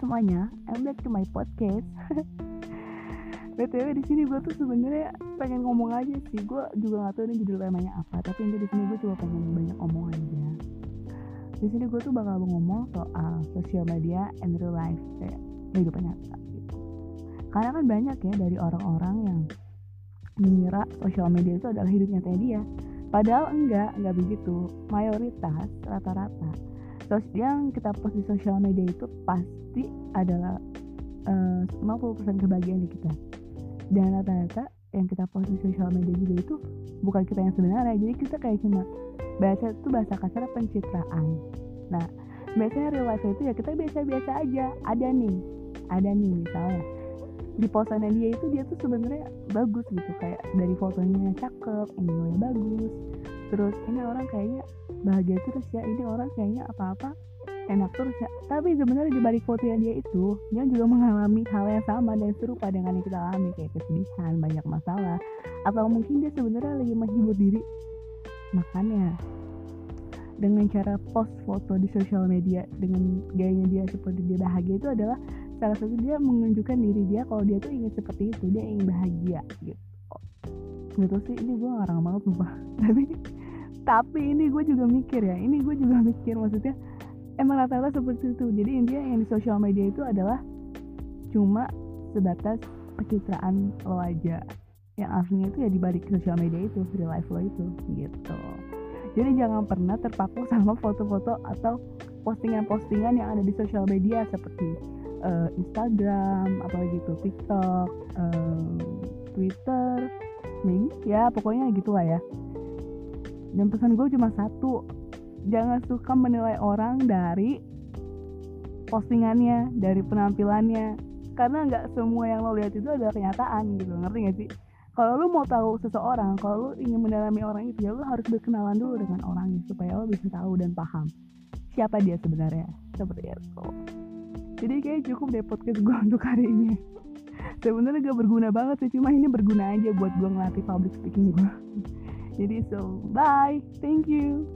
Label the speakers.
Speaker 1: semuanya, I'm back to my podcast. btw di sini gue tuh sebenarnya pengen ngomong aja sih. Gue juga nggak tahu ini judul temanya apa, tapi intinya di sini gue cuma pengen banyak ngomong aja. Di sini gue tuh bakal ngomong soal sosial media and real life kayak kehidupan nyata. Gitu. Karena kan banyak ya dari orang-orang yang mengira sosial media itu adalah hidup nyatanya dia. Padahal enggak, enggak begitu. Mayoritas rata-rata terus yang kita post di sosial media itu pasti adalah uh, 50% kebahagiaan di kita. Dan rata-rata yang kita post di sosial media juga itu bukan kita yang sebenarnya. Jadi kita kayak cuma bahasa itu bahasa kasar pencitraan. Nah biasanya real life itu ya kita biasa-biasa aja. Ada nih ada nih misalnya di posannya dia itu dia tuh sebenarnya bagus gitu kayak dari fotonya cakep angle bagus. Terus ini orang kayaknya bahagia terus ya ini orang kayaknya apa-apa enak terus ya. Tapi sebenarnya di balik foto yang dia itu dia juga mengalami hal yang sama dan serupa dengan yang kita alami kayak kesedihan banyak masalah. Atau mungkin dia sebenarnya lagi menghibur diri makanya dengan cara post foto di sosial media dengan gayanya dia seperti dia bahagia itu adalah salah satu dia menunjukkan diri dia kalau dia tuh ingin seperti itu dia ingin bahagia gitu. Gitu sih ini gue ngarang banget sumpah. Tapi tapi ini gue juga mikir ya ini gue juga mikir maksudnya emang rata-rata seperti itu. Jadi intinya yang di sosial media itu adalah cuma sebatas pencitraan lo aja. Yang aslinya itu ya di balik sosial media itu real life lo itu gitu. Jadi jangan pernah terpaku sama foto-foto atau postingan-postingan yang ada di sosial media seperti uh, Instagram apalagi itu TikTok uh, Twitter maybe ya pokoknya gitu lah ya. Dan pesan gue cuma satu jangan suka menilai orang dari postingannya dari penampilannya. Karena nggak semua yang lo lihat itu adalah kenyataan gitu ngerti gak sih? Kalau lo mau tahu seseorang kalau lo ingin mendalami orang itu ya lo harus berkenalan dulu dengan orangnya supaya lo bisa tahu dan paham siapa dia sebenarnya. Seperti itu jadi kayak cukup deh podcast gue untuk hari ini. Sebenarnya gak berguna banget sih cuma ini berguna aja buat gue ngelatih public speaking gue jadi so bye. Thank you